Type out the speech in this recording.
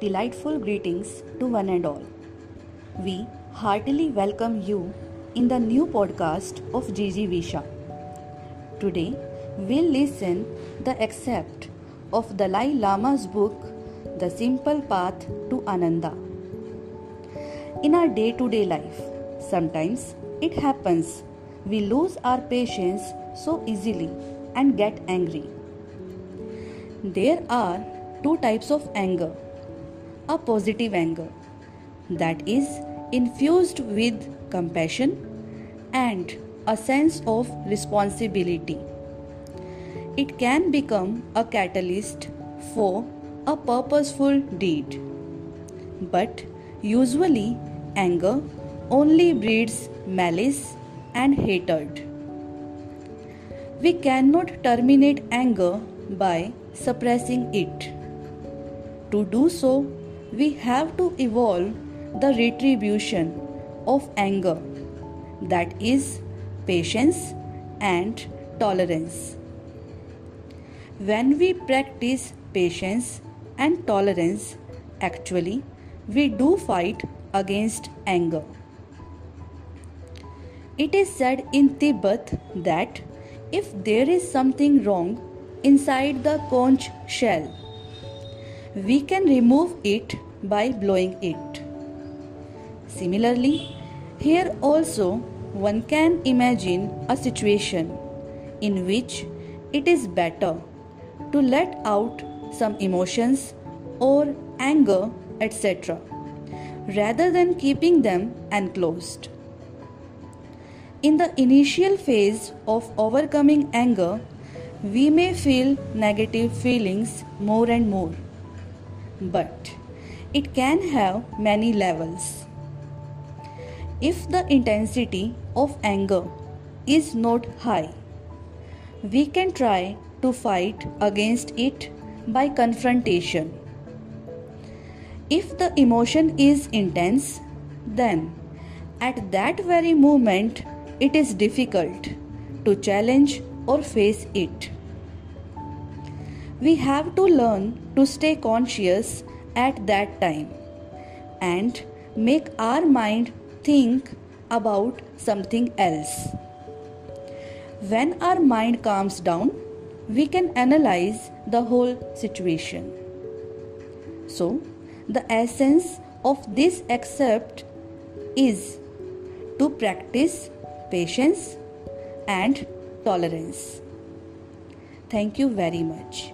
delightful greetings to one and all. We heartily welcome you in the new podcast of Gigi Visha. Today, we'll listen the excerpt of Dalai Lama's book The Simple Path to Ananda. In our day-to-day life, sometimes it happens we lose our patience so easily and get angry. There are two types of anger a positive anger that is infused with compassion and a sense of responsibility. It can become a catalyst for a purposeful deed. But usually, anger only breeds malice and hatred. We cannot terminate anger by suppressing it. To do so, we have to evolve the retribution of anger that is patience and tolerance. When we practice patience and tolerance, actually, we do fight against anger. It is said in Tibet that if there is something wrong inside the conch shell, we can remove it by blowing it. Similarly, here also one can imagine a situation in which it is better to let out some emotions or anger, etc., rather than keeping them enclosed. In the initial phase of overcoming anger, we may feel negative feelings more and more, but it can have many levels. If the intensity of anger is not high, we can try to fight against it by confrontation. If the emotion is intense, then at that very moment it is difficult to challenge or face it. We have to learn to stay conscious at that time and make our mind think about something else. When our mind calms down, we can analyze the whole situation. So, the essence of this excerpt is to practice patience and tolerance. Thank you very much.